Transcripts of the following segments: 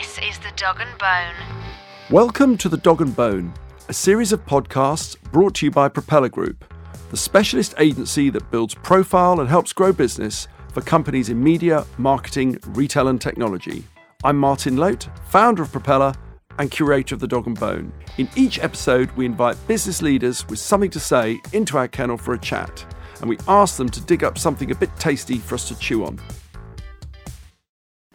This is the Dog and Bone. Welcome to The Dog and Bone, a series of podcasts brought to you by Propeller Group, the specialist agency that builds profile and helps grow business for companies in media, marketing, retail, and technology. I'm Martin Loat, founder of Propeller and curator of The Dog and Bone. In each episode, we invite business leaders with something to say into our kennel for a chat, and we ask them to dig up something a bit tasty for us to chew on.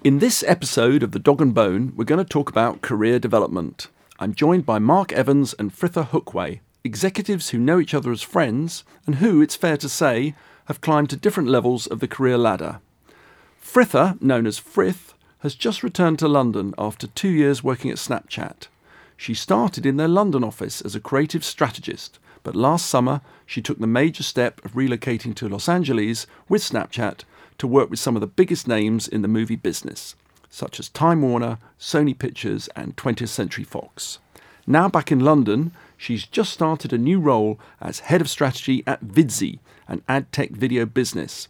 In this episode of The Dog and Bone, we're going to talk about career development. I'm joined by Mark Evans and Fritha Hookway, executives who know each other as friends and who, it's fair to say, have climbed to different levels of the career ladder. Fritha, known as Frith, has just returned to London after two years working at Snapchat. She started in their London office as a creative strategist, but last summer she took the major step of relocating to Los Angeles with Snapchat to work with some of the biggest names in the movie business, such as Time Warner, Sony Pictures, and 20th Century Fox. Now back in London, she's just started a new role as head of strategy at Vidsy, an ad tech video business.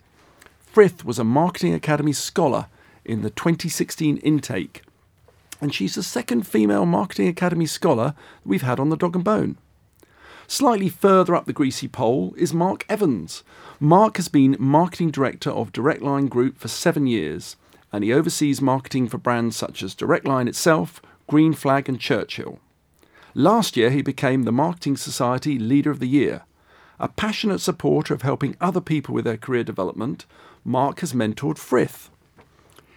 Frith was a Marketing Academy scholar in the 2016 intake, and she's the second female Marketing Academy scholar we've had on the Dog and Bone. Slightly further up the greasy pole is Mark Evans. Mark has been marketing director of Direct Line Group for seven years, and he oversees marketing for brands such as Direct Line itself, Green Flag, and Churchill. Last year, he became the Marketing Society Leader of the Year. A passionate supporter of helping other people with their career development, Mark has mentored Frith.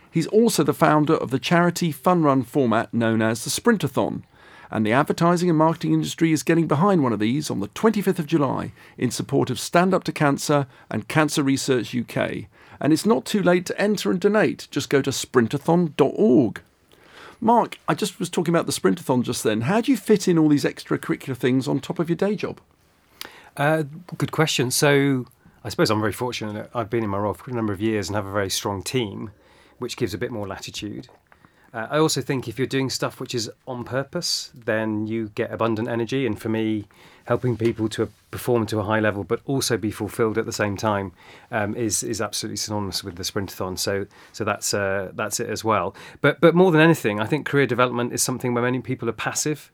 He's also the founder of the charity fun run format known as the Sprintathon, and the advertising and marketing industry is getting behind one of these on the 25th of July in support of Stand Up to Cancer and Cancer Research UK. And it's not too late to enter and donate. Just go to sprintathon.org. Mark, I just was talking about the Sprintathon just then. How do you fit in all these extracurricular things on top of your day job? Uh, good question. So, I suppose I'm very fortunate. I've been in my role for a number of years and have a very strong team which gives a bit more latitude. Uh, I also think if you're doing stuff which is on purpose, then you get abundant energy. And for me, helping people to perform to a high level but also be fulfilled at the same time um, is is absolutely synonymous with the sprintathon. So so that's uh, that's it as well. But but more than anything, I think career development is something where many people are passive,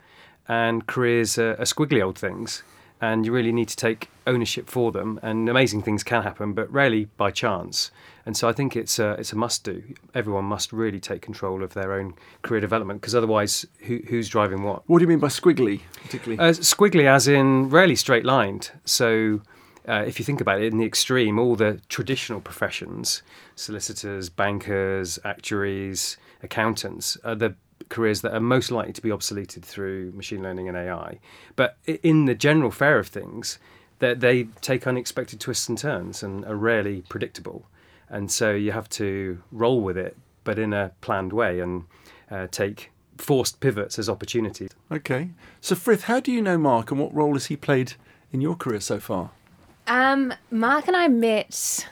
and careers are, are squiggly old things and you really need to take ownership for them. And amazing things can happen, but rarely by chance. And so I think it's a, it's a must do. Everyone must really take control of their own career development because otherwise, who, who's driving what? What do you mean by squiggly, particularly? Uh, squiggly, as in rarely straight lined. So uh, if you think about it, in the extreme, all the traditional professions solicitors, bankers, actuaries, accountants are the careers that are most likely to be obsoleted through machine learning and AI. But in the general fare of things, that they take unexpected twists and turns and are rarely predictable. And so you have to roll with it, but in a planned way and uh, take forced pivots as opportunities. Okay. So, Frith, how do you know Mark and what role has he played in your career so far? Um, Mark and I met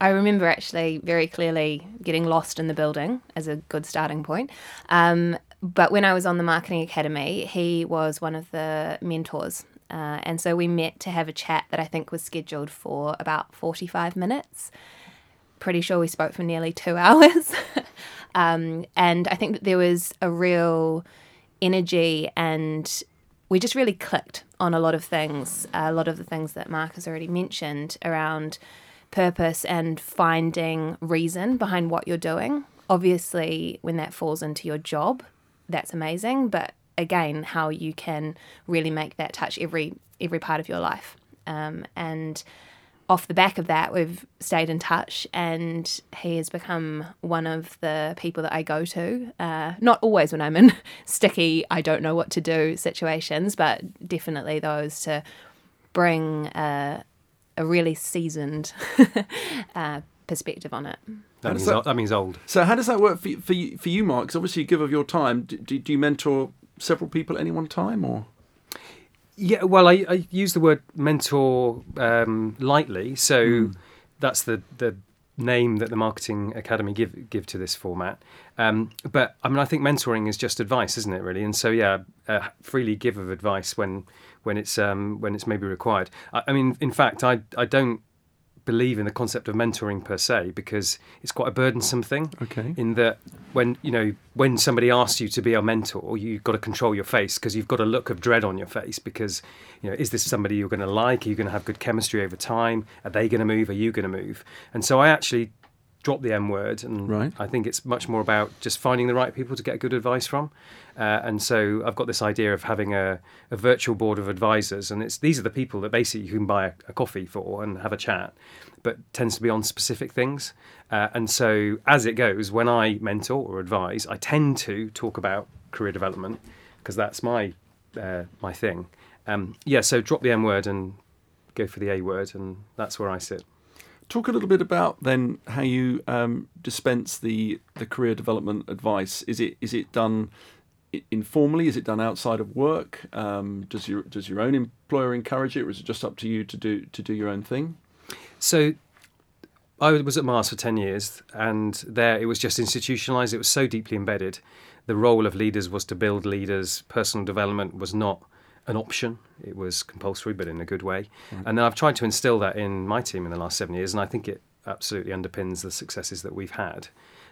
I remember actually very clearly getting lost in the building as a good starting point. Um, but when I was on the Marketing Academy, he was one of the mentors. Uh, and so we met to have a chat that I think was scheduled for about 45 minutes. Pretty sure we spoke for nearly two hours. um, and I think that there was a real energy and we just really clicked on a lot of things, a lot of the things that Mark has already mentioned around purpose and finding reason behind what you're doing. Obviously, when that falls into your job, that's amazing, but again, how you can really make that touch every every part of your life. Um, and off the back of that, we've stayed in touch, and he has become one of the people that I go to. Uh, not always when I'm in sticky, I don't know what to do situations, but definitely those to bring uh, a really seasoned uh, perspective on it. That means, that, that means, old. So how does that work for you, for you, for you Mark? Because obviously you give of your time. Do, do, you mentor several people at any one time, or? Yeah, well, I, I use the word mentor um, lightly, so mm. that's the the name that the marketing academy give give to this format. Um, but I mean, I think mentoring is just advice, isn't it? Really, and so yeah, uh, freely give of advice when when it's um, when it's maybe required. I, I, mean, in fact, I I don't believe in the concept of mentoring per se because it's quite a burdensome thing. Okay. In that when you know when somebody asks you to be a mentor, you've got to control your face because you've got a look of dread on your face because you know is this somebody you're going to like? Are you going to have good chemistry over time? Are they going to move? Are you going to move? And so I actually drop the M word, and Right. I think it's much more about just finding the right people to get good advice from. Uh, and so I've got this idea of having a, a virtual board of advisors, and it's these are the people that basically you can buy a, a coffee for and have a chat, but tends to be on specific things. Uh, and so as it goes, when I mentor or advise, I tend to talk about career development because that's my uh, my thing. Um, yeah, so drop the M word and go for the A word, and that's where I sit. Talk a little bit about then how you um, dispense the the career development advice. Is it is it done informally? Is it done outside of work? Um, does your does your own employer encourage it, or is it just up to you to do to do your own thing? So I was at Mars for 10 years, and there it was just institutionalized. It was so deeply embedded. The role of leaders was to build leaders. Personal development was not an option, it was compulsory, but in a good way. And then I've tried to instill that in my team in the last seven years, and I think it absolutely underpins the successes that we've had.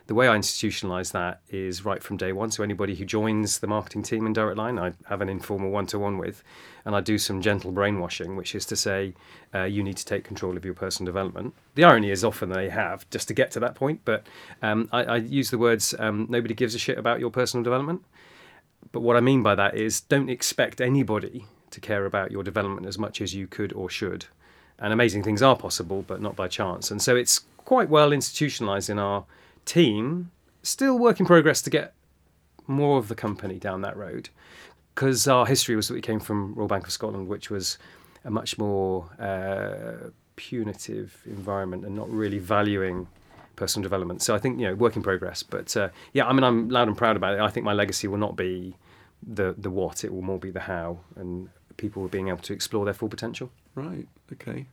The way I institutionalize that is right from day one. So anybody who joins the marketing team in Direct Line, I have an informal one-to-one with, and I do some gentle brainwashing, which is to say, uh, you need to take control of your personal development. The irony is often they have just to get to that point, but um, I, I use the words um, nobody gives a shit about your personal development. But what I mean by that is don't expect anybody to care about your development as much as you could or should. And amazing things are possible, but not by chance. And so it's quite well institutionalized in our team. Still work in progress to get more of the company down that road. Because our history was that we came from Royal Bank of Scotland, which was a much more uh, punitive environment and not really valuing personal development. So I think you know work in progress. But uh, yeah, I mean I'm loud and proud about it. I think my legacy will not be the the what; it will more be the how, and people being able to explore their full potential. Right. Okay.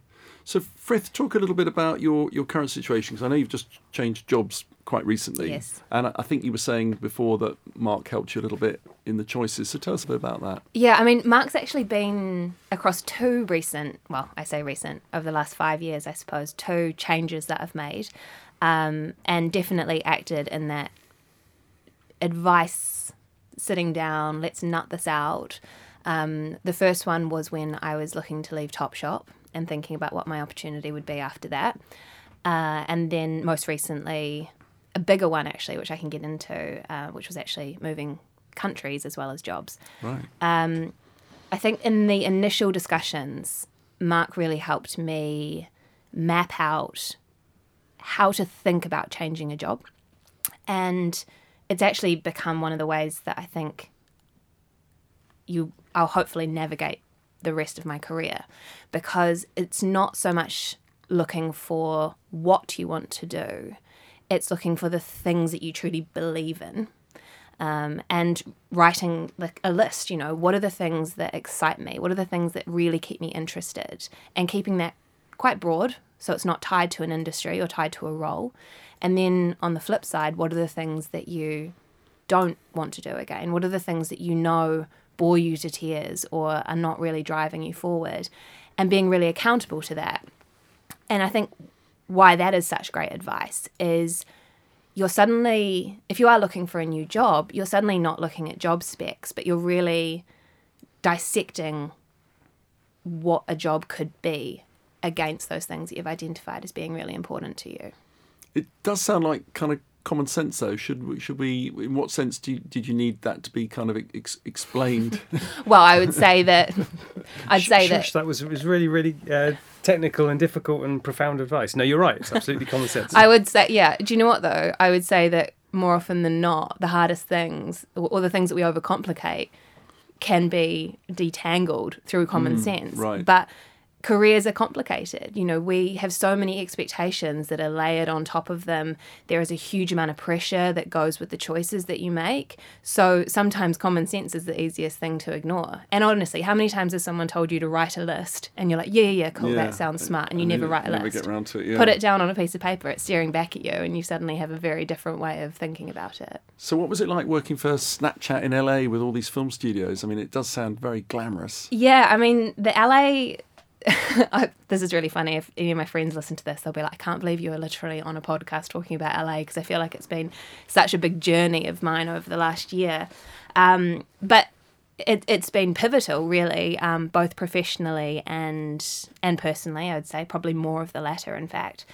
So, Frith, talk a little bit about your, your current situation because I know you've just changed jobs quite recently. Yes. And I I think you were saying before that Mark helped you a little bit in the choices. So, tell us a bit about that. Yeah, I mean, Mark's actually been across two recent, well, I say recent, over the last five years, I suppose, two changes that I've made, um, and definitely acted in that advice, sitting down, let's nut this out. Um, the first one was when I was looking to leave Topshop and thinking about what my opportunity would be after that. Uh, and then most recently, a bigger one actually, which I can get into, uh, which was actually moving countries as well as jobs. Right. I think in the initial discussions, Mark really helped me map out how to think about changing a job. And it's actually become one of the ways that I think you I'll hopefully navigate the rest of my career because it's not so much looking for what you want to do. It's looking for the things that you truly believe in um, and writing like a list you know what are the things that excite me what are the things that really keep me interested and keeping that quite broad so it's not tied to an industry or tied to a role. And then on the flip side what are the things that you don't want to do again? What are the things that you know bore you to tears or are not really driving you forward? And being really accountable to that. And i think why that is such great advice is you're suddenly, if you are looking for a new job, you're suddenly not looking at job specs, but you're really dissecting what a job could be against those things that you've identified as being really important to you. It does sound like kind of common sense, though. Should we? Should we? In what sense do you, did you need that to be kind of ex- explained? Well, I would say that I'd say that Shush, that was was really really uh, technical and difficult and profound advice. No, you're right. It's absolutely common sense. I would say, yeah. Do you know what though? I would say that more often than not, the hardest things or, or the things that we overcomplicate can be detangled through common sense. right. But careers are complicated. You know, we have so many expectations that are layered on top of them. There is a huge amount of pressure that goes with the choices that you make. So sometimes common sense is the easiest thing to ignore. And honestly, how many times has someone told you to write a list and you're like, yeah, yeah, yeah, cool, Yeah. that sounds smart, and you And never you write a never list get round to it, yeah. put it down on a piece of paper, it's staring back at you, and you suddenly have a very different way of thinking about it. so, what was it like working for Snapchat in LA with all these film studios? I mean, it does sound very glamorous. Yeah, I mean, the LA I, this is really funny. If any of my friends listen to this, they'll be like, I can't believe you are literally on a podcast talking about LA because I feel like it's been such a big journey of mine over the last year. Um, but it, it's been pivotal, really, um, both professionally and and personally. I'd say probably more of the latter, in fact.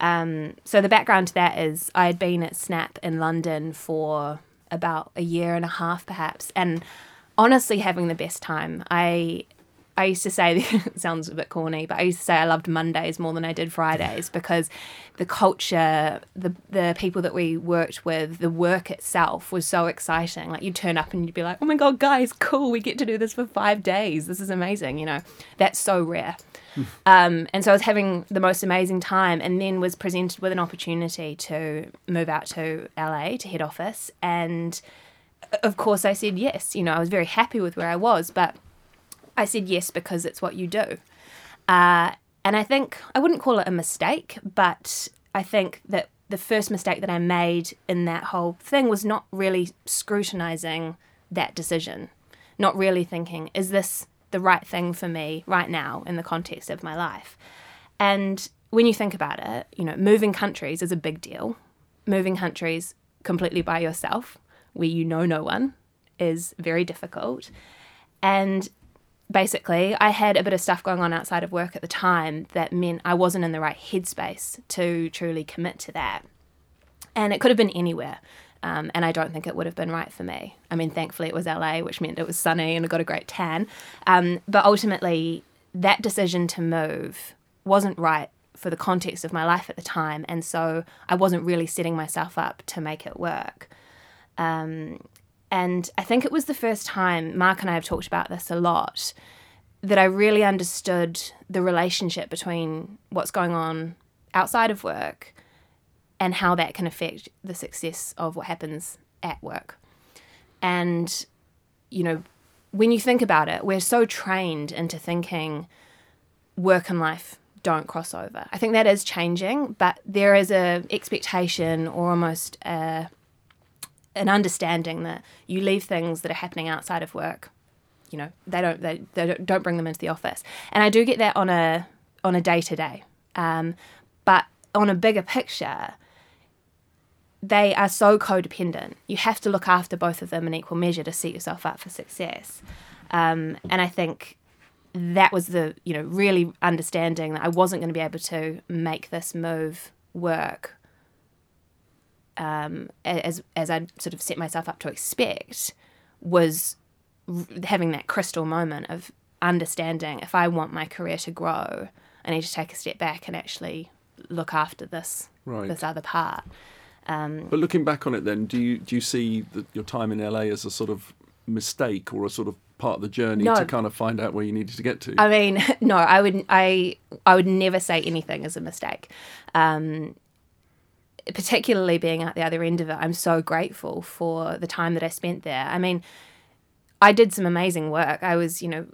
Um, so the background to that is I had been at Snap in London for about a year and a half, perhaps, and honestly having the best time. I I used to say it sounds a bit corny, but I used to say I loved Mondays more than I did Fridays because the culture, the the people that we worked with, the work itself was so exciting. Like you'd turn up and you'd be like, "Oh my god, guys, cool! We get to do this for five days. This is amazing." You know, that's so rare. Um, and so I was having the most amazing time, and then was presented with an opportunity to move out to LA to head office, and of course I said yes. You know, I was very happy with where I was, but I said yes because it's what you do. Uh, and I think I wouldn't call it a mistake, but I think that the first mistake that I made in that whole thing was not really scrutinizing that decision, not really thinking, is this the right thing for me right now in the context of my life? And when you think about it, you know, moving countries is a big deal. Moving countries completely by yourself, where you know no one, is very difficult. And basically, I had a bit of stuff going on outside of work at the time that meant I wasn't in the right headspace to truly commit to that. And it could have been anywhere. Um, and I don't think it would have been right for me. I mean, thankfully it was LA, which meant it was sunny and I got a great tan. Um, but ultimately, that decision to move wasn't right for the context of my life at the time. And so I wasn't really setting myself up to make it work. Um, and I think it was the first time, Mark and I have talked about this a lot, that I really understood the relationship between what's going on outside of work and how that can affect the success of what happens at work. And, you know, when you think about it, we're so trained into thinking work and life don't cross over. I think that is changing, but there is a expectation or almost a an understanding that you leave things that are happening outside of work you know they don't they, they don't, bring them into the office. And i do get that on a on a day to day but on a bigger picture they are so codependent. You have to look after both of them in equal measure to set yourself up for success. Um, and i think that was the you know really understanding that i wasn't going to be able to make this move work um, as as I sort of set myself up to expect, was having that crystal moment of understanding if I want my career to grow, I need to take a step back and actually look after this Right. this other part. Um, But looking back on it, then, do you do you see the, your time in LA as a sort of mistake or a sort of part of the journey No. to kind of find out where you needed to get to? I mean, no, I would I I would never say anything as a mistake. Um, particularly being at the other end of it, I'm so grateful for the time that I spent there. I mean, I did some amazing work. I was, you know,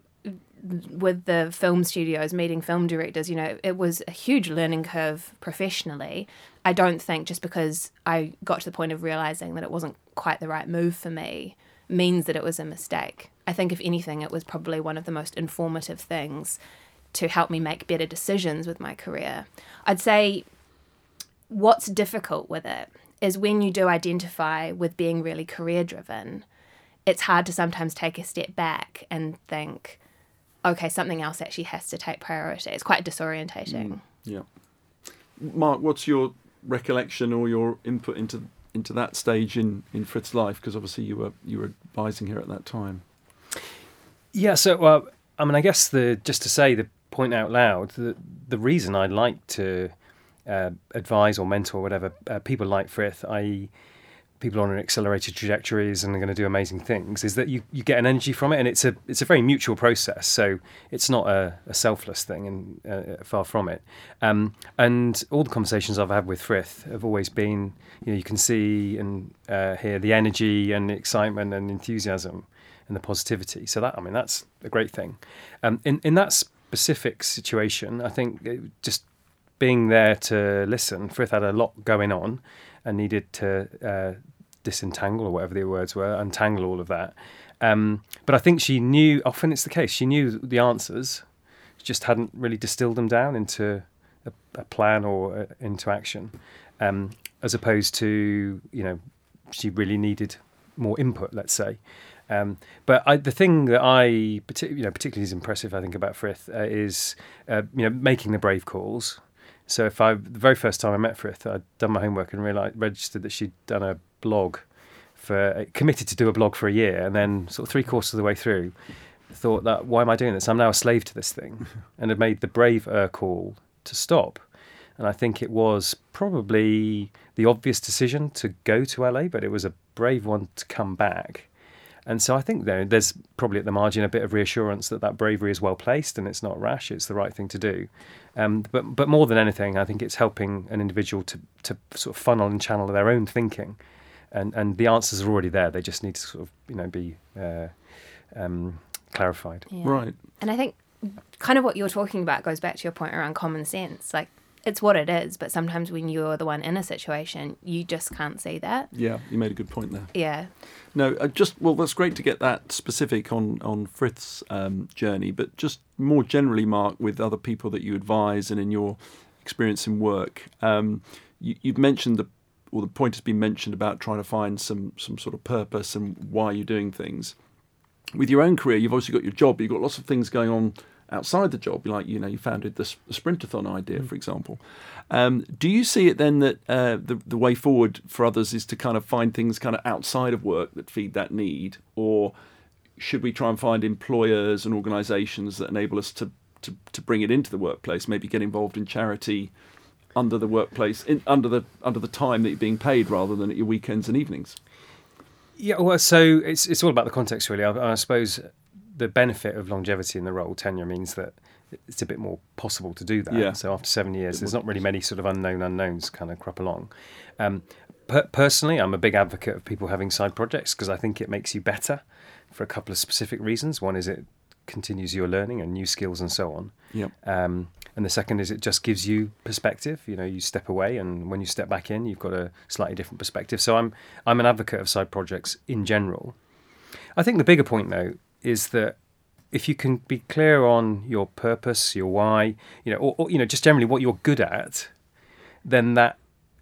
with the film studios, meeting film directors, you know, it was a huge learning curve professionally. I don't think just because I got to the point of realizing that it wasn't quite the right move for me means that it was a mistake. I think, if anything, it was probably one of the most informative things to help me make better decisions with my career. I'd say what's difficult with it is when you do identify with being really career driven, it's hard to sometimes take a step back and think, okay, something else actually has to take priority. It's quite disorientating. yeah. Mark, what's your recollection or your input into into that stage in in Frith's life? Because obviously you were you were advising her at that time. Yeah, so uh, I mean, I guess the just to say the point out loud, the the reason I like to uh, advise or mentor or whatever uh, people like Frith, i.e., people on an accelerated trajectories and are going to do amazing things, is that you, you get an energy from it, and it's a it's a very mutual process. So it's not a, a selfless thing, and uh, far from it. Um, and all the conversations I've had with Frith have always been, you know, you can see and uh, hear the energy and the excitement and enthusiasm and the positivity. So that I mean that's a great thing. Um, in in that specific situation, I think it, just being there to listen. Frith had a lot going on and needed to uh, disentangle or whatever the words were, untangle all of that. Um, but I think she knew. Often it's the case. She knew the answers. just hadn't really distilled them down into a, a plan or uh, into action, um, as opposed to you know she really needed more input, let's say. Um, but I, the thing that I you know particularly is impressive, I think, about Frith uh, is uh, you know making the brave calls. So if I the very first time I met Frith, I'd done my homework and realized registered that she'd done a blog for uh, committed to do a blog for a year, and then sort of three quarters of the way through, thought that why am I doing this? I'm now a slave to this thing, and had made the brave call to stop. And I think it was probably the obvious decision to go to LA, but it was a brave one to come back. And so I think there, there's probably at the margin a bit of reassurance that that bravery is well placed and it's not rash. It's the right thing to do. Um, but but more than anything, I think it's helping an individual to to sort of funnel and channel their own thinking, and and the answers are already there. They just need to sort of you know be uh, um, clarified. Yeah. Right. And I think kind of what you're talking about goes back to your point around common sense. Like it's what it is, but sometimes when you're the one in a situation, you just can't see that. Yeah, you made a good point there. Yeah. No, uh, just well, that's great to get that specific on on Frith's um, journey, but just more generally, Mark, with other people that you advise and in your experience in work, um, you, you've mentioned the or the point has been mentioned about trying to find some some sort of purpose and why you're doing things. With your own career, you've obviously got your job, but you've got lots of things going on outside the job. Like you know, you founded the, Sprintathon idea, for example. Um, do you see it then that uh, the the way forward for others is to kind of find things kind of outside of work that feed that need, or should we try and find employers and organisations that enable us to, to to bring it into the workplace? Maybe get involved in charity under the workplace, in, under the under the time that you're being paid, rather than at your weekends and evenings. Yeah, well, so it's it's all about the context, really. I, I suppose the benefit of longevity in the role tenure means that it's a bit more possible to do that. Yeah. So after seven years, there's not really many sort of unknown unknowns kind of crop along. Um, per- personally, I'm a big advocate of people having side projects because I think it makes you better for a couple of specific reasons. One is it continues your learning and new skills and so on. Yeah. Um, and the second is it just gives you perspective. You know, you step away, and when you step back in, you've got a slightly different perspective. So I'm I'm an advocate of side projects in general. I think the bigger point though is that if you can be clear on your purpose, your why, you know, or, or you know, just generally what you're good at, then that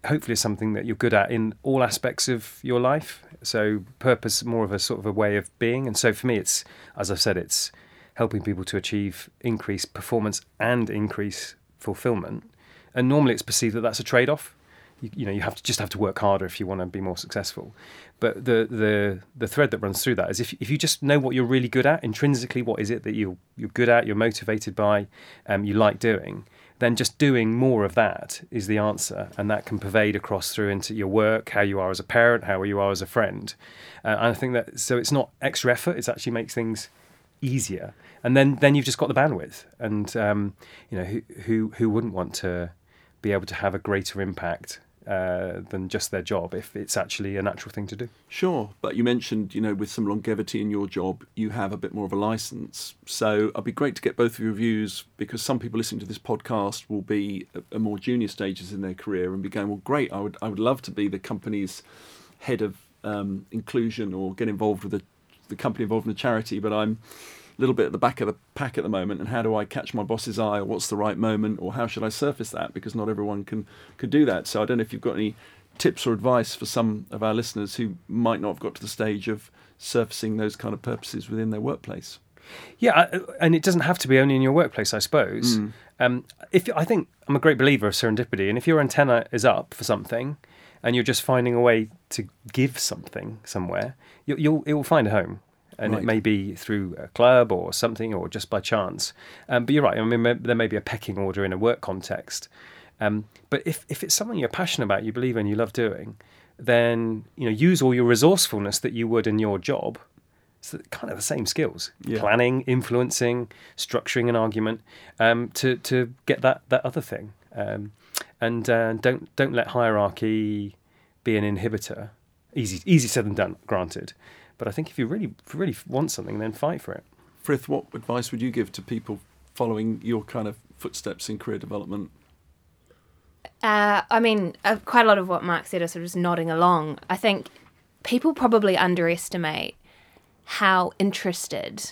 hopefully is something that you're good at in all aspects of your life. So purpose more of a sort of a way of being. And so for me, it's as I've said, it's helping people to achieve increased performance and increase fulfillment. And normally it's perceived that that's a trade-off. You, you know, you have to just have to work harder if you want to be more successful. But the the the thread that runs through that is if if you just know what you're really good at intrinsically, what is it that you you're good at, you're motivated by, um, you like doing, then just doing more of that is the answer, and that can pervade across through into your work, how you are as a parent, how you are as a friend. Uh, and I think that so it's not extra effort; it actually makes things easier, and then then you've just got the bandwidth, and um, you know who who who wouldn't want to be able to have a greater impact uh, than just their job if it's actually a natural thing to do. Sure, but you mentioned, you know, with some longevity in your job, you have a bit more of a license. So it'd be great to get both of your views because some people listening to this podcast will be at, more junior stages in their career and be going, well, great, I would, I would love to be the company's head of um, inclusion or get involved with the, the company involved in the charity, but I'm a little bit at the back of the pack at the moment. And how do I catch my boss's eye, or what's the right moment, or how should I surface that? Because not everyone can could do that. So I don't know if you've got any tips or advice for some of our listeners who might not have got to the stage of surfacing those kind of purposes within their workplace. Yeah, and it doesn't have to be only in your workplace, I suppose. Um, if I think I'm a great believer of serendipity, and if your antenna is up for something, and you're just finding a way to give something somewhere, you, you'll it will find a home, and Right. it may be through a club or something, or just by chance. Um, but you're right. I mean, there may be a pecking order in a work context. Um, but if, if it's something you're passionate about, you believe in, you love doing, then you know use all your resourcefulness that you would in your job. It's kind of the same skills: Yeah. planning, influencing, structuring an argument um, to to get that that other thing. Um, and uh, don't don't let hierarchy be an inhibitor. Easy easy said than done, granted. But I think if you really if you really want something, then fight for it. Frith, what advice would you give to people following your kind of footsteps in career development? Uh, I mean, uh, quite a lot of what Mark said is sort of just nodding along. I think people probably underestimate how interested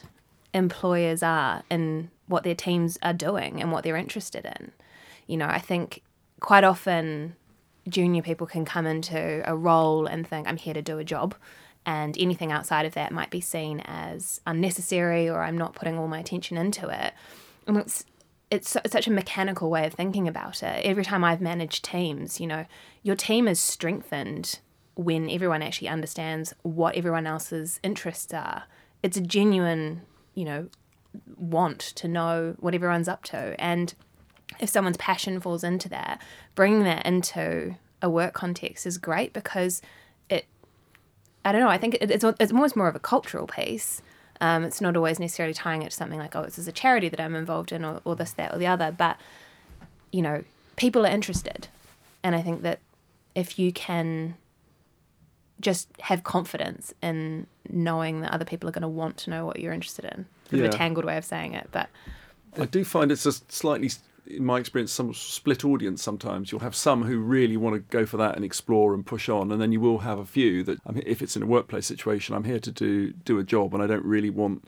employers are in what their teams are doing and what they're interested in. You know, I think quite often junior people can come into a role and think, I'm here to do a job. And anything outside of that might be seen as unnecessary or I'm not putting all my attention into it. And it's it's su- such a mechanical way of thinking about it. Every time I've managed teams, you know, your team is strengthened when everyone actually understands what everyone else's interests are. It's a genuine, you know, want to know what everyone's up to. And if someone's passion falls into that, bringing that into a work context is great because it, I don't know, I think it's, it's almost more of a cultural piece. Um, it's not always necessarily tying it to something like, oh, this is a charity that I'm involved in, or, or this, that, or the other. But, you know, people are interested. And I think that if you can just have confidence in knowing that other people are going to want to know what you're interested in. It's of a tangled way of saying it, but I do find it's a slightly, in my experience, some split audience sometimes. You'll have some who really want to go for that and explore and push on, and then you will have a few that, I mean, if it's in a workplace situation, I'm here to do do a job, and I don't really want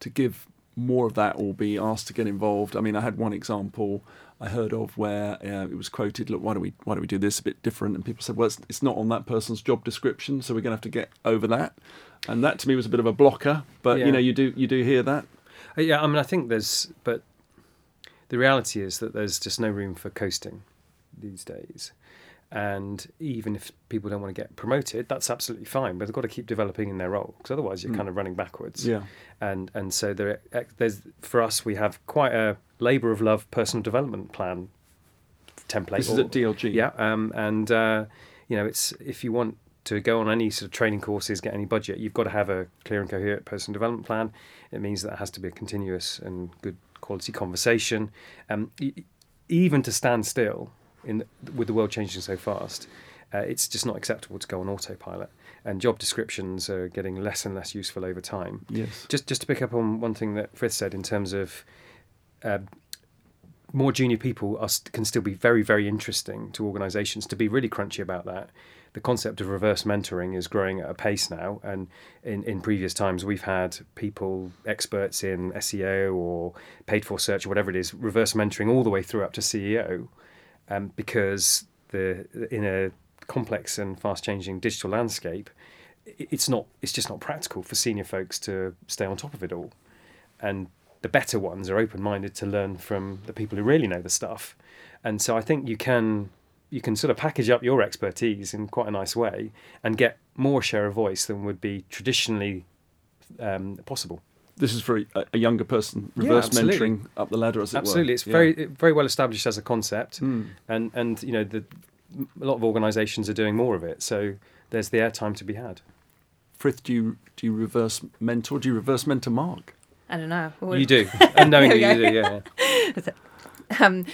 to give more of that or be asked to get involved. I mean, I had one example I heard of where uh, it was quoted, "Look, why do we why do we do this a bit different?" And people said, "Well, it's, it's not on that person's job description, so we're going to have to get over that." And that to me was a bit of a blocker. But Yeah. you know, you do you do hear that. Uh, Yeah, I mean, I think there's, but the reality is that there's just no room for coasting these days. And even if people don't want to get promoted, that's absolutely fine. But they've got to keep developing in their role because otherwise you're kind of running backwards. Yeah. And and so there, there's for us we have quite a labour of love personal development plan template. This is or- at DLG. yeah, um, and uh, you know, it's if you want to go on any sort of training courses, get any budget, you've got to have a clear and coherent personal development plan. It means that it has to be a continuous and good quality conversation. Um, even to stand still in with the world changing so fast, uh, it's just not acceptable to go on autopilot. And job descriptions are getting less and less useful over time. Yes. Just just to pick up on one thing that Frith said in terms of uh, more junior people are, can still be very very interesting to organisations. To be really crunchy about that, the concept of reverse mentoring is growing at a pace now. And in, in previous times, we've had people experts in SEO or paid for search or whatever it is, reverse mentoring all the way through up to CEO, um, because the in a complex and fast changing digital landscape, it's not it's just not practical for senior folks to stay on top of it all and the better ones are open minded to learn from the people who really know the stuff and so i think you can you can sort of package up your expertise in quite a nice way and get more share of voice than would be traditionally um, possible This is for a, a younger person, reverse absolutely. mentoring up the ladder, as it absolutely were. it's Yeah. very very well established as a concept Mm. and and you know the a lot of organizations are doing more of it so there's the airtime to be had Frith, do you do you reverse mentor? Do you reverse mentor Mark? I don't know. you do unknowingly There you do yeah, yeah. um,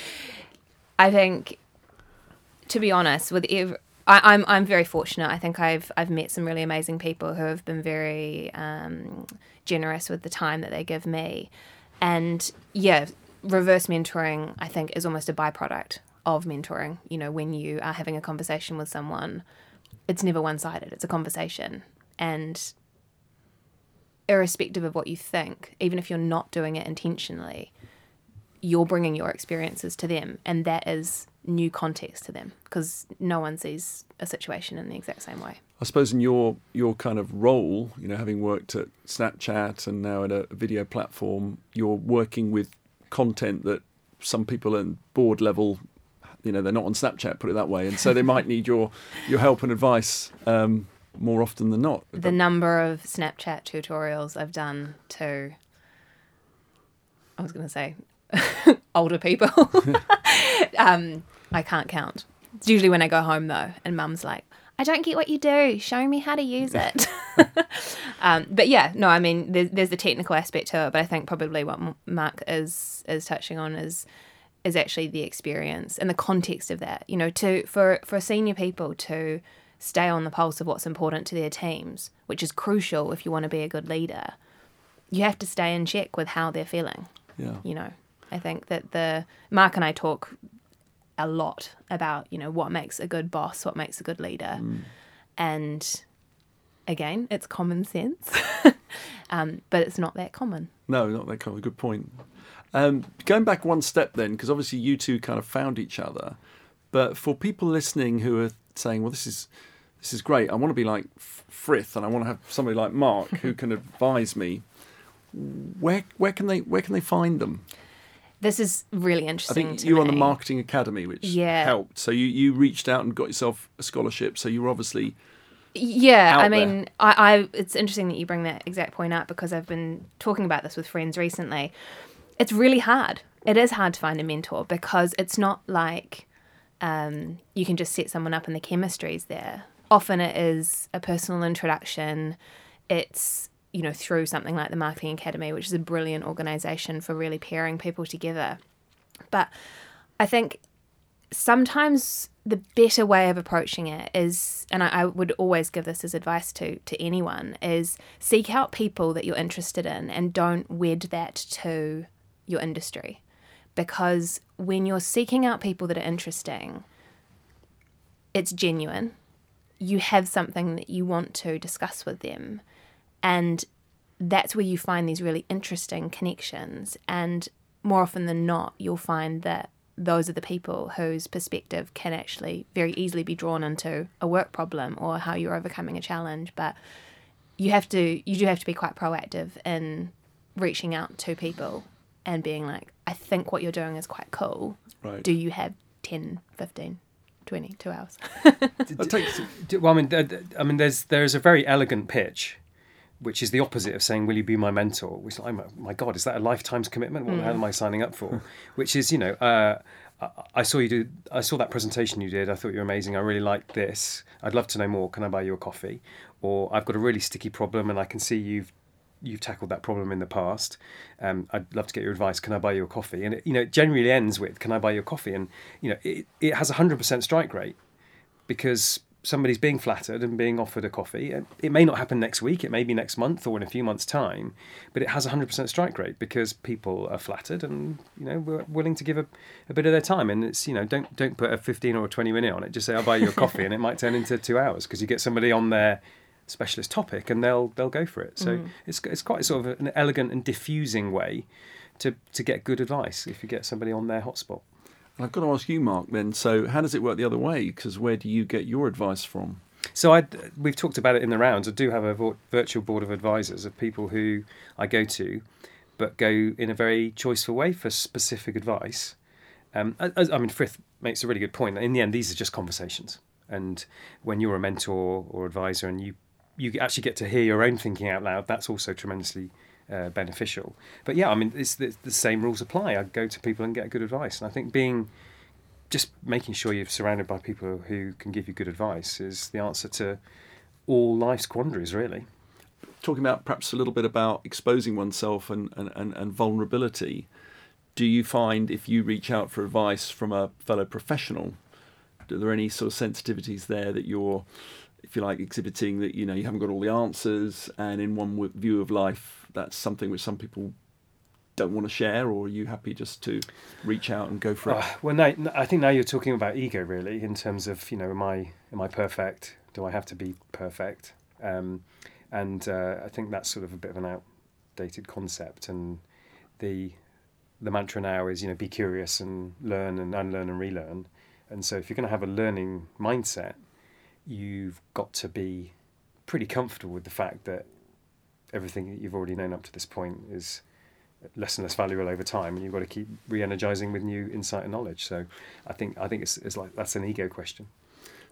I think, to be honest, with ev- I, I'm I'm very fortunate. I think I've I've met some really amazing people who have been very um, generous with the time that they give me, and yeah, reverse mentoring I think is almost a byproduct of mentoring. You know, when you are having a conversation with someone, it's never one sided. It's a conversation, and irrespective of what you think, even if you're not doing it intentionally, you're bringing your experiences to them, and that is new context to them because no one sees a situation in the exact same way. I suppose in your your kind of role, you know, having worked at Snapchat and now at a video platform, you're working with content that some people at board level, you know, they're not on Snapchat, put it that way, and so they might need your your help and advice um, more often than not. The number of Snapchat tutorials I've done to, I was going to say, older people, um, I can't count. It's usually when I go home though, and Mum's like, "I don't get what you do. Show me how to use it." um, but yeah, no, I mean, there's, there's the technical aspect to it, but I think probably what Mark is is touching on is is actually the experience and the context of that. You know, to for for senior people to stay on the pulse of what's important to their teams, which is crucial if you want to be a good leader. You have to stay in check with how they're feeling. Yeah. You know, I think that the Mark and I talk a lot about you know what makes a good boss, what makes a good leader, and again, it's common sense, um, but it's not that common. No, not that common. good point. Um, going back one step then, because obviously you two kind of found each other, but for people listening who are saying, "Well, this is this is great. I want to be like Frith, and I want to have somebody like Mark who can advise me." Where where can they where can they find them? This is really interesting. I think you were on the marketing academy, which Yeah. helped. So you you reached out and got yourself a scholarship. So you were obviously Yeah, I mean, I, I it's interesting that you bring that exact point up because I've been talking about this with friends recently. It's really hard. It is hard to find a mentor because it's not like um, you can just set someone up and the chemistry's there. Often it is a personal introduction. It's you know through something like the Marketing Academy, which is a brilliant organisation for really pairing people together. But I think sometimes the better way of approaching it is and I, I would always give this as advice to to anyone is seek out people that you're interested in and don't wed that to your industry. Because when you're seeking out people that are interesting it's genuine. You have something that you want to discuss with them and that's where you find these really interesting connections. And more often than not you'll find that those are the people whose perspective can actually very easily be drawn into a work problem or how you're overcoming a challenge. But you have to you do have to be quite proactive in reaching out to people and being like i think what you're doing is quite cool. Right. do you have 10 15 20 two hours? Well, I mean, I mean, there's there's a very elegant pitch, which is the opposite of saying, "Will you be my mentor?" Which, I'm, my God, is that a lifetime's commitment? What the hell am I signing up for? which is, you know, uh, I, I saw you do. I saw that presentation you did. I thought you were amazing. I really liked this. I'd love to know more. Can I buy you a coffee? Or I've got a really sticky problem, and I can see you've you've tackled that problem in the past. Um, I'd love to get your advice. Can I buy you a coffee? And it, you know, it generally ends with, "Can I buy you a coffee?" And you know, it, it has a hundred percent strike rate because somebody's being flattered and being offered a coffee. It may not happen next week, it may be next month or in a few months' time, but it has a 100% strike rate because people are flattered and you know we're willing to give a, a bit of their time. And it's you know don't don't put a 15 or a 20 minute on it. Just say I'll buy you a coffee, and it might turn into two hours because you get somebody on their specialist topic and they'll they'll go for it. So mm. it's it's quite sort of an elegant and diffusing way to to get good advice if you get somebody on their hotspot. I've got to ask you, Mark. Then, so how does it work the other way? Because where do you get your advice from? So I, we've talked about it in the rounds. I do have a virtual board of advisors of people who I go to, but go in a very choiceful way for specific advice. Um, as, I mean, Frith makes a really good point. In the end, these are just conversations, and when you're a mentor or advisor, and you you actually get to hear your own thinking out loud, that's also tremendously uh, beneficial. But yeah, I mean, it's the, the same rules apply. I go to people and get good advice, and I think being just making sure you're surrounded by people who can give you good advice is the answer to all life's quandaries, really. Talking about perhaps a little bit about exposing oneself and, and, and, and vulnerability. Do you find if you reach out for advice from a fellow professional, are there any sort of sensitivities there that you're, if you like, exhibiting that you know you haven't got all the answers, and in one view of life, that's something which some people don't want to share, or are you happy just to reach out and go for it? Oh, well, I think now you're talking about ego, really, in terms of you know, am I am I perfect? Do I have to be perfect? Um, and uh, I think that's sort of a bit of an outdated concept. And the the mantra now is you know, be curious and learn and unlearn and relearn. And so, if you're going to have a learning mindset, you've got to be pretty comfortable with the fact that everything that you've already known up to this point is less and less valuable over time, and you've got to keep re-energizing with new insight and knowledge. So, I think I think it's, it's like that's an ego question.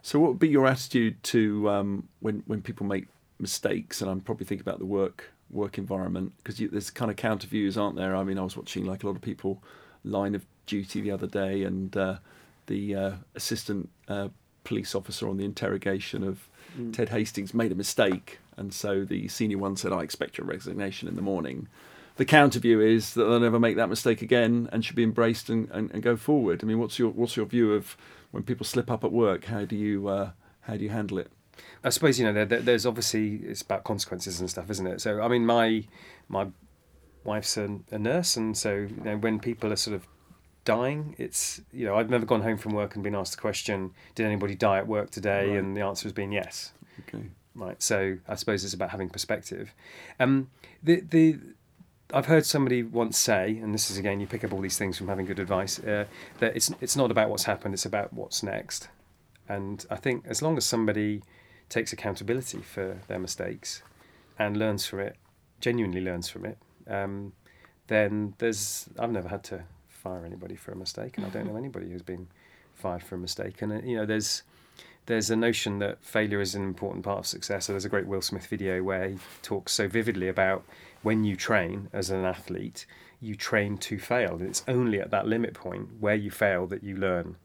So, what would be your attitude to um, when when people make mistakes? And I'm probably thinking about the work work environment because there's kind of counter views, aren't there? I mean, I was watching like a lot of people line of duty the other day, and uh, the uh, assistant uh, police officer on the interrogation of Ted Hastings made a mistake, and so the senior one said, "I expect your resignation in the morning." The counter view is that they'll never make that mistake again and should be embraced and, and, and go forward. I mean, what's your what's your view of when people slip up at work? How do you uh, how do you handle it? I suppose you know there, there- there's obviously it's about consequences and stuff, isn't it? So I mean, my my wife's a, a nurse, and so you know when people are sort of dying, it's you know I've never gone home from work and been asked the question, did anybody die at work today? Right. And the answer has been yes. Okay. right? So I suppose it's about having perspective. Um, the the I've heard somebody once say, and this is again, you pick up all these things from having good advice, uh, that it's it's not about what's happened, it's about what's next. And I think as long as somebody takes accountability for their mistakes and learns from it, genuinely learns from it, um, then there's I've never had to fire anybody for a mistake, and I don't know anybody who's been fired for a mistake. And uh, you know, there's there's a notion that failure is an important part of success. So there's a great Will Smith video where he talks so vividly about when you train as an athlete, you train to fail. And It's only at that limit point where you fail that you learn.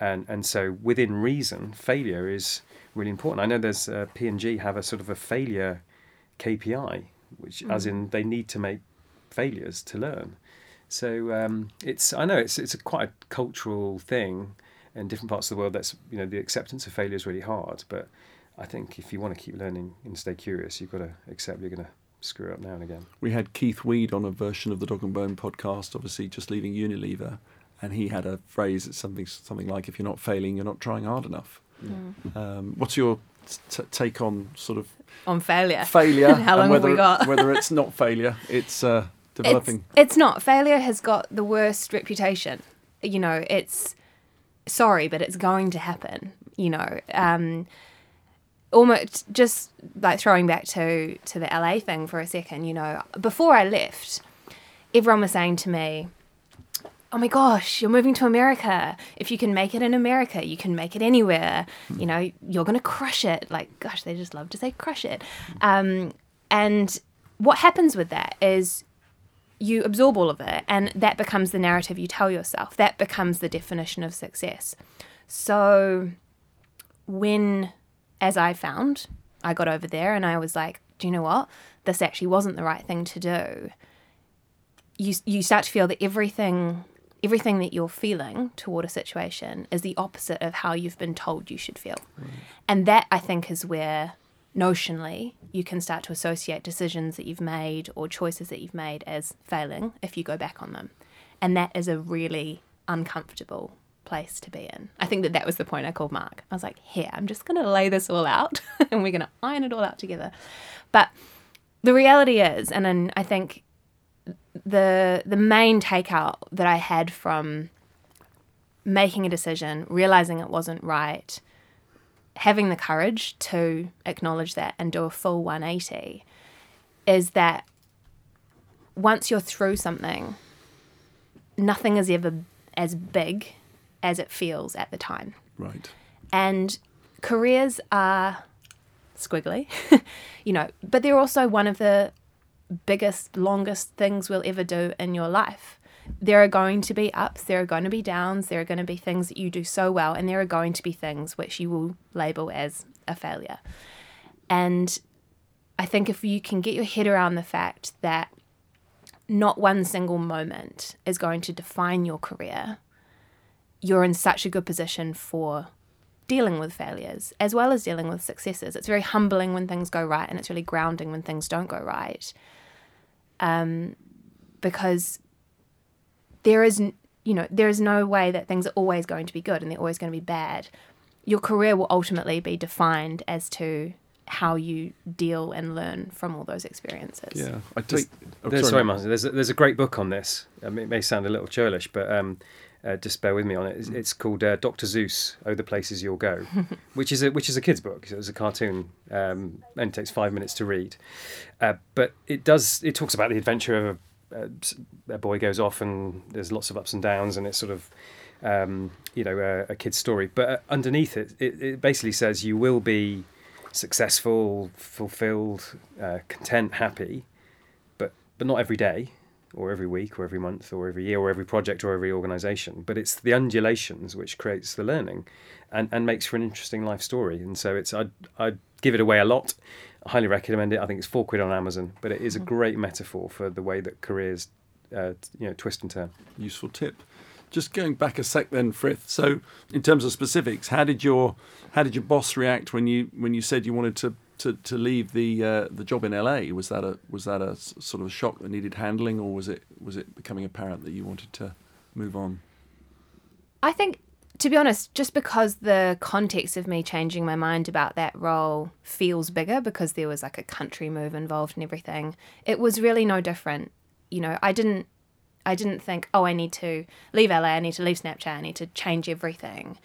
And and so within reason, failure is really important. I know there's uh, P&G have a sort of a failure KPI, which as in they need to make failures to learn. So um, it's I know it's it's a quite a cultural thing in different parts of the world. That's you know the acceptance of failure is really hard, but I think if you want to keep learning and stay curious, you've got to accept you're going to screw up now and again. We had Keith Weed on a version of the Dog and Bone podcast, obviously just leaving Unilever, and he had a phrase that's something something like, "If you're not failing, you're not trying hard enough." Um, what's your t- take on sort of On failure. failure How long and have whether we got? whether it's not failure, it's uh, It's, developing. it's not. Failure has got the worst reputation. You know, it's sorry, but it's going to happen. You know, um, almost just like throwing back to to the LA thing for a second. You know, before I left, everyone was saying to me, "Oh my gosh, you're moving to America. If you can make it in America, you can make it anywhere. You know, you're gonna crush it." Like, gosh, they just love to say "crush it." Um, and what happens with that is you absorb all of it and that becomes the narrative you tell yourself. That becomes the definition of success. So when as i found i got over there and i was like do you know what? This actually wasn't the right thing to do. You you start to feel that everything everything that you're feeling toward a situation is the opposite of how you've been told you should feel. And that i think is where notionally you can start to associate decisions that you've made or choices that you've made as failing if you go back on them. And that is a really uncomfortable place to be in. I think that that was the point i called mark. I was like here i'm just going to lay this all out and we're going to iron it all out together. But the reality is and then i think the the main takeout that i had from making a decision realizing it wasn't right having the courage to acknowledge that and do a full 180 is that once you're through something, nothing is ever as big as it feels at the time. right. And careers are squiggly, you know, but they're also one of the biggest, longest things we'll ever do in your life. There are going to be ups, there are going to be downs, there are going to be things that you do so well, and there are going to be things which you will label as a failure. And I think if you can get your head around the fact that not one single moment is going to define your career, you're in such a good position for dealing with failures as well as dealing with successes. It's very humbling when things go right, and it's really grounding when things don't go right. Um, because there is, you know, there is no way that things are always going to be good and they're always going to be bad. Your career will ultimately be defined as to how you deal and learn from all those experiences. Yeah, I There's- take. oh, There's, sorry, Mark. Martin. There's a, there's a great book on this. Um, it may sound a little churlish, but um, uh, just bear with me on it. It's, it's called uh, Doctor Seuss: Oh, the Places You'll Go, which is a which is a kids' book. So it was a cartoon. Um, only takes five minutes to read, uh, but it does. It talks about the adventure of a, boy goes off and there's lots of ups and downs, and it's sort of um, you know a, a kid's story. But uh, underneath it, it, it basically says you will be successful, fulfilled, uh, content, happy, but but not every day or every week or every month or every year or every project or every organization. But it's the undulations which creates the learning and, and makes for an interesting life story. And so it's I'd, I'd give it away a lot I highly recommend it I think it's four quid on Amazon but it is a great metaphor for the way that careers uh, you know twist and turn useful tip. Just going back a sec, then, Frith. So, in terms of specifics, how did your how did your boss react when you when you said you wanted to to, to leave the uh, the job in LA? Was that a was that a s- sort of a shock that needed handling, or was it was it becoming apparent that you wanted to move on? I think, to be honest, just because the context of me changing my mind about that role feels bigger because there was like a country move involved and everything, it was really no different you know, I didn't I didn't think, oh, I need to leave LA, I need to leave Snapchat, I need to change everything.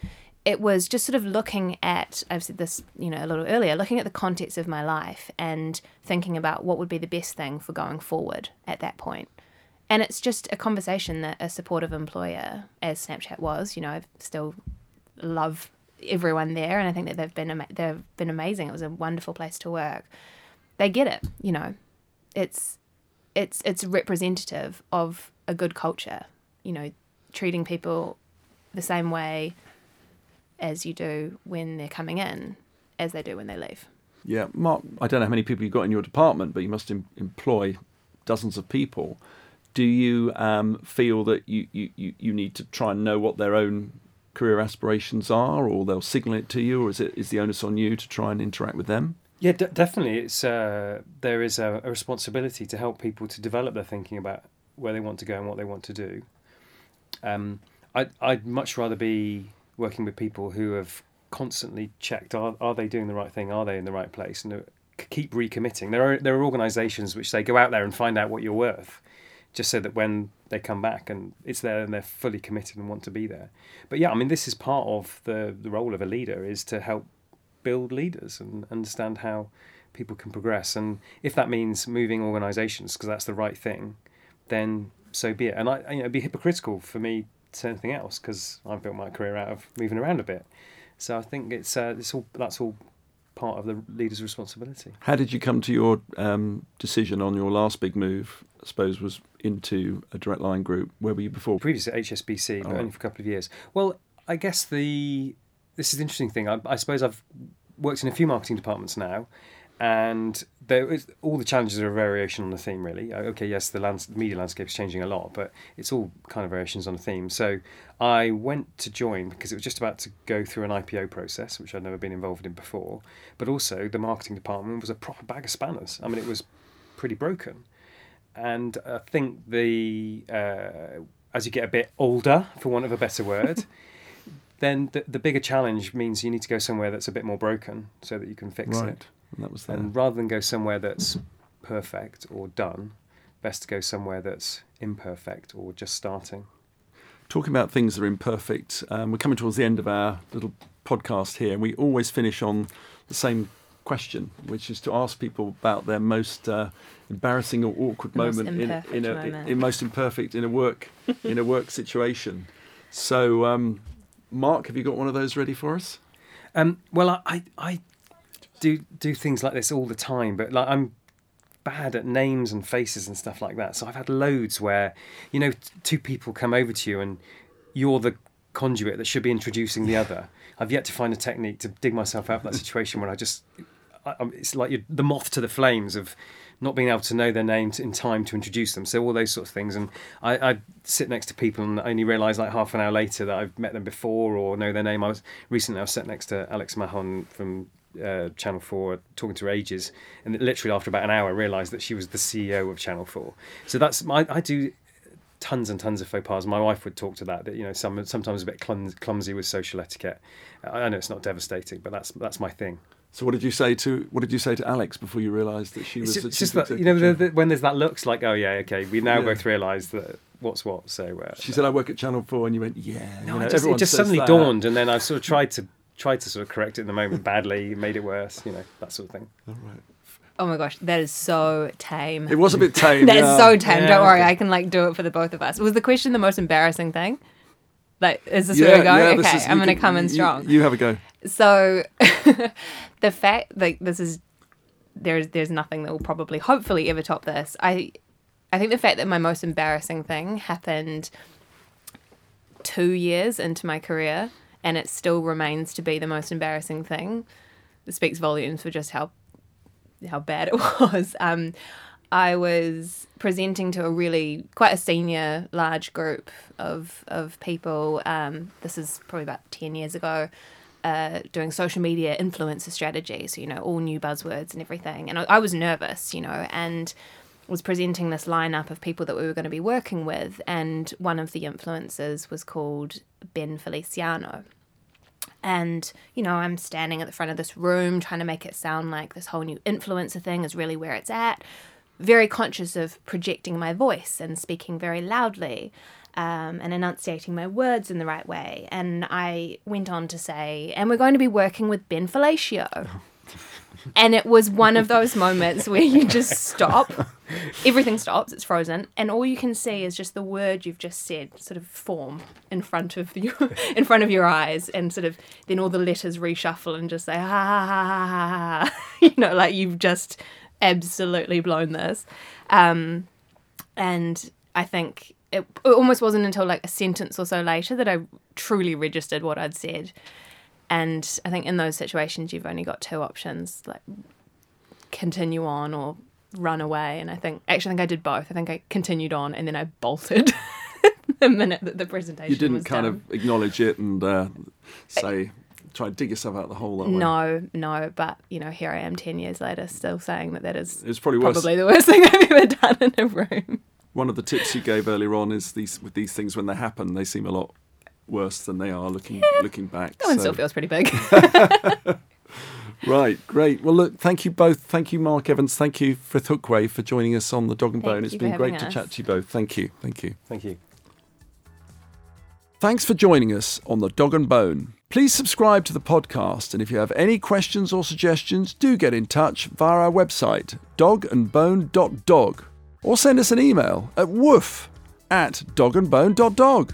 It was just sort of looking at, I've said this, you know, a little earlier, looking at the context of my life and thinking about what would be the best thing for going forward at that point. And it's just a conversation that a supportive employer, as Snapchat was, you know, I still love everyone there, and I think that they've been they've been amazing. It was a wonderful place to work. They get it, you know. It's it's it's representative of a good culture, you know, treating people the same way as you do when they're coming in, as they do when they leave. Yeah, Mark, I don't know how many people you've got in your department, but you must em- employ dozens of people. Do you um, feel that you, you, you need to try and know what their own career aspirations are, or they'll signal it to you, or is it is the onus on you to try and interact with them? Yeah, d- definitely. It's uh, there is a, a responsibility to help people to develop their thinking about where they want to go and what they want to do. Um, I, I'd much rather be working with people who have constantly checked are, are they doing the right thing, are they in the right place, and uh, keep recommitting. There are there are organisations which say go out there and find out what you're worth, just so that when they come back and it's there and they're fully committed and want to be there. But yeah, I mean this is part of the the role of a leader is to help build leaders and understand how people can progress. And if that means moving organisations because that's the right thing, then so be it. And I, you know, it'd be hypocritical for me to say anything else because I've built my career out of moving around a bit. So I think it's uh, it's all that's all part of the leader's responsibility. How did you come to your um, decision on your last big move? I suppose was into a direct line group. Where were you before? Previously at HSBC, but Oh. only for a couple of years. Well, I guess the this is the interesting thing. I, I suppose I've worked in a few marketing departments now, and there is all the challenges are a variation on the theme. Really, Uh, okay, yes, the, lands, the media landscape is changing a lot, but it's all kind of variations on the theme. So I went to join because it was just about to go through an IPO process, which I'd never been involved in before. But also, the marketing department was a proper bag of spanners. I mean, it was pretty broken and I think the uh, as you get a bit older, for want of a better word, then the, the bigger challenge means you need to go somewhere that's a bit more broken so that you can fix Right, it. And that was there. And rather than go somewhere that's perfect or done, best to go somewhere that's imperfect or just starting. Talking about things that are imperfect, um, we're coming towards the end of our little podcast here, and we always finish on the same question, which is to ask people about their most uh, embarrassing or awkward The moment in, in a moment. in most imperfect in a work in a work situation. So, um, Mark, have you got one of those ready for us? Um, well, I, I, I do do things like this all the time, but like I'm bad at names and faces and stuff like that. So I've had loads where, you know, t- two people come over to you and you're the conduit that should be introducing the other. I've yet to find a technique to dig myself out of that situation where I just, I, I'm- it's like you're the moth to the flames of not being able to know their names in time to introduce them. So all those sort of things. And I, I sit next to people and only realise like half an hour later that I've met them before or know their name. I was recently I was sat next to Alex Mahon from uh, Channel Four talking to her ages, and literally after about an hour, I realised that she was the CEO of Channel Four. So that's I, I do tons and tons of faux pas. My wife would talk to that. That you know, some sometimes a bit clum, clumsy with social etiquette. I know it's not devastating, but that's that's my thing. So, what did you say to what did you say to Alex before you realised that she was? It's just, just that you know the, the, when there's that looks like oh yeah okay we now Yeah. both realise that what's what. So uh, She said, "I work at Channel 4 and you went, "Yeah." no, you know, it just, it just suddenly that. dawned, and then I sort of tried to tried to sort of correct it in the moment badly, made it worse, you know that sort of thing. All right. Oh my gosh, that is so tame. It was a bit tame. That's yeah. so tame. Yeah, Don't worry. I can like do it for the both of us. Was the question the most embarrassing thing? Like, is this Yeah, where we're going? yeah, okay, is- I'm going to come in you- strong. You have a go. So, the fact like this is there's there's nothing that will probably hopefully ever top this. I I think the fact that my most embarrassing thing happened two years into my career and it still remains to be the most embarrassing thing It speaks volumes for just how how bad it was. Um, I was presenting to a really quite a senior, large group of of people. Um, this is probably about ten years ago. Uh, doing social media influencer strategy, so you know all new buzzwords and everything. And I, I was nervous, you know, and was presenting this lineup of people that we were going to be working with. And one of the influencers was called Ben Feliciano. And, you know, I'm standing at the front of this room trying to make it sound like this whole new influencer thing is really where it's at. very conscious of projecting my voice and speaking very loudly um, and enunciating my words in the right way. And I went on to say, and we're going to be working with Ben Fellatio. and it was one of those moments where you just stop. Everything stops, it's frozen, and all you can see is just the word you've just said sort of form in front of you in front of your eyes and sort of then all the letters reshuffle and just say ha ha ha ha ha you know, like you've just absolutely blown this. Um, and I think it, it almost wasn't until like a sentence or so later that I truly registered what I'd said. And I think in those situations, you've only got two options like continue on or run away. And I think, actually, I think I did both. I think I continued on and then I bolted the minute that the presentation You didn't kind done. of acknowledge it and uh, say, try and dig yourself out of the hole that way. No, no, but you know, here I am 10 years later still saying that that is It's probably worse. probably the worst thing I've ever done in a room. One of the tips you gave earlier on is these with these things when they happen, they seem a lot worse than they are looking looking back. That one So- still feels pretty big. Right, great. Well, look, thank you both. Thank you, Mark Evans. Thank you, Frith Hookway, for joining us on the Dog and Thank Bone. It's been great having to chat to you both. Thank you. Thank you. Thank you. Thanks for joining us on the Dog and Bone. Please subscribe to the podcast, and if you have any questions or suggestions, do get in touch via our website, dogandbone.dog, or send us an email at woof at dogandbone.dog.